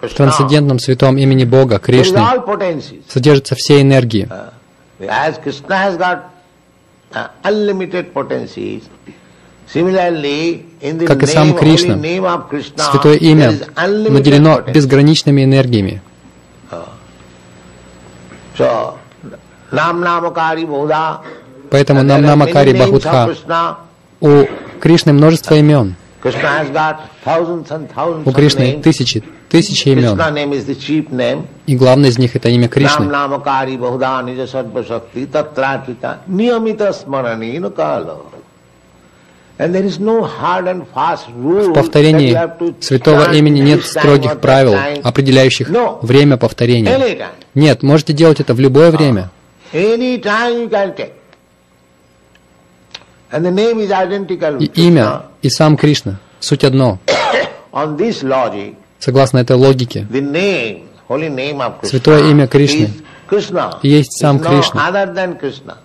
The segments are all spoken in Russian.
В трансцендентном святом имени Бога, Кришны, содержатся все энергии. Uh, Как и сам Кришна, Святое имя наделено безграничными энергиями. Поэтому нам Намакари. Krishna. У Кришны множество имен. У Кришны тысячи, тысячи имен. И главное из них это имя Кришны. В повторении святого имени нет строгих правил, определяющих время повторения. Нет, можете делать это в любое время. И имя, и сам Кришна. Суть одно. Согласно этой логике, Святое имя Кришны и есть сам Кришна.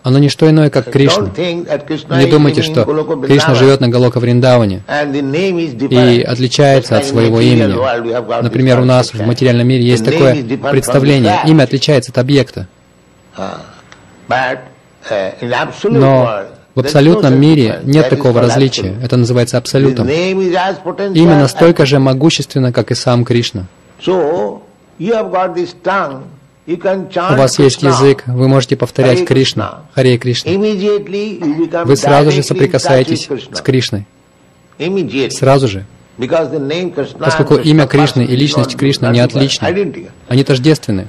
оно не что иное, как Кришна. Не думайте, что Кришна живет на Галока Вриндаване и отличается от своего имени. Например, у нас в материальном мире есть такое представление. Имя отличается от объекта. Uh, Но в абсолютном мире нет такого различия. Это называется абсолютом. as настолько же могущественно, как и сам Кришна. У вас есть язык, вы можете повторять Кришна. Харе Кришна. Вы сразу же соприкасаетесь с Кришной. Сразу же. Поскольку имя Кришны и личность Кришны не отличны. Они тождественны.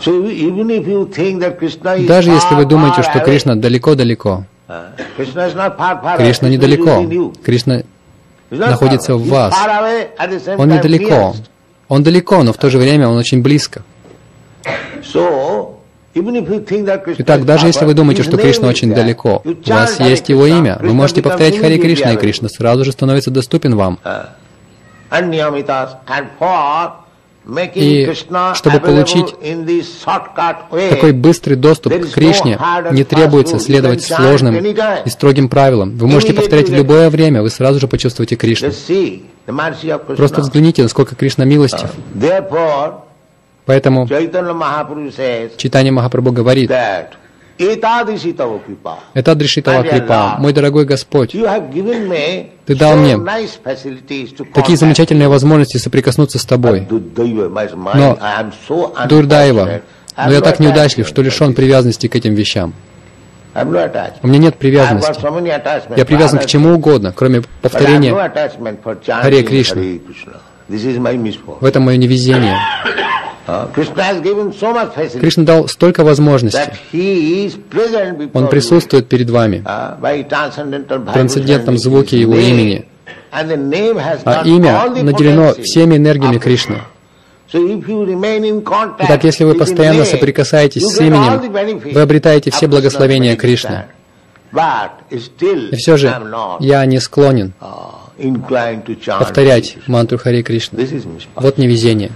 Is Даже если вы думаете, что Кришна далеко-далеко, uh, Кришна недалеко. Кришна находится в вас. Он недалеко. Он далеко, но в то же время он очень близко. Итак, даже если вы думаете, что Кришна очень далеко, у вас есть его имя, вы можете повторять immediately Кришна, и. Кришна сразу же становится доступен вам. И чтобы получить Такой быстрый доступ к Кришне не требуется следовать сложным и строгим правилам. Вы можете повторять в любое время, вы сразу же почувствуете Кришну. Просто взгляните, насколько Кришна милостив. Поэтому Читание Махапрабху говорит, Адришитава Крипа, мой дорогой Господь, Ты дал мне такие замечательные возможности соприкоснуться с Тобой. Но, Дурдаева, но я так неудачлив, что лишен привязанности к этим вещам. У меня нет привязанности. Я привязан к чему угодно, кроме повторения. Харе Кришна. Misfortune. В этом мое невезение. Uh, Кришна дал столько возможностей. Он присутствует перед вами uh, в трансцендентном звуке Его имени. А имя наделено всеми энергиями Кришны. Итак, если вы постоянно соприкасаетесь с именем, вы обретаете все благословения Кришны. И все же я не склонен uh, повторять мантру Харе Кришна. Вот невезение.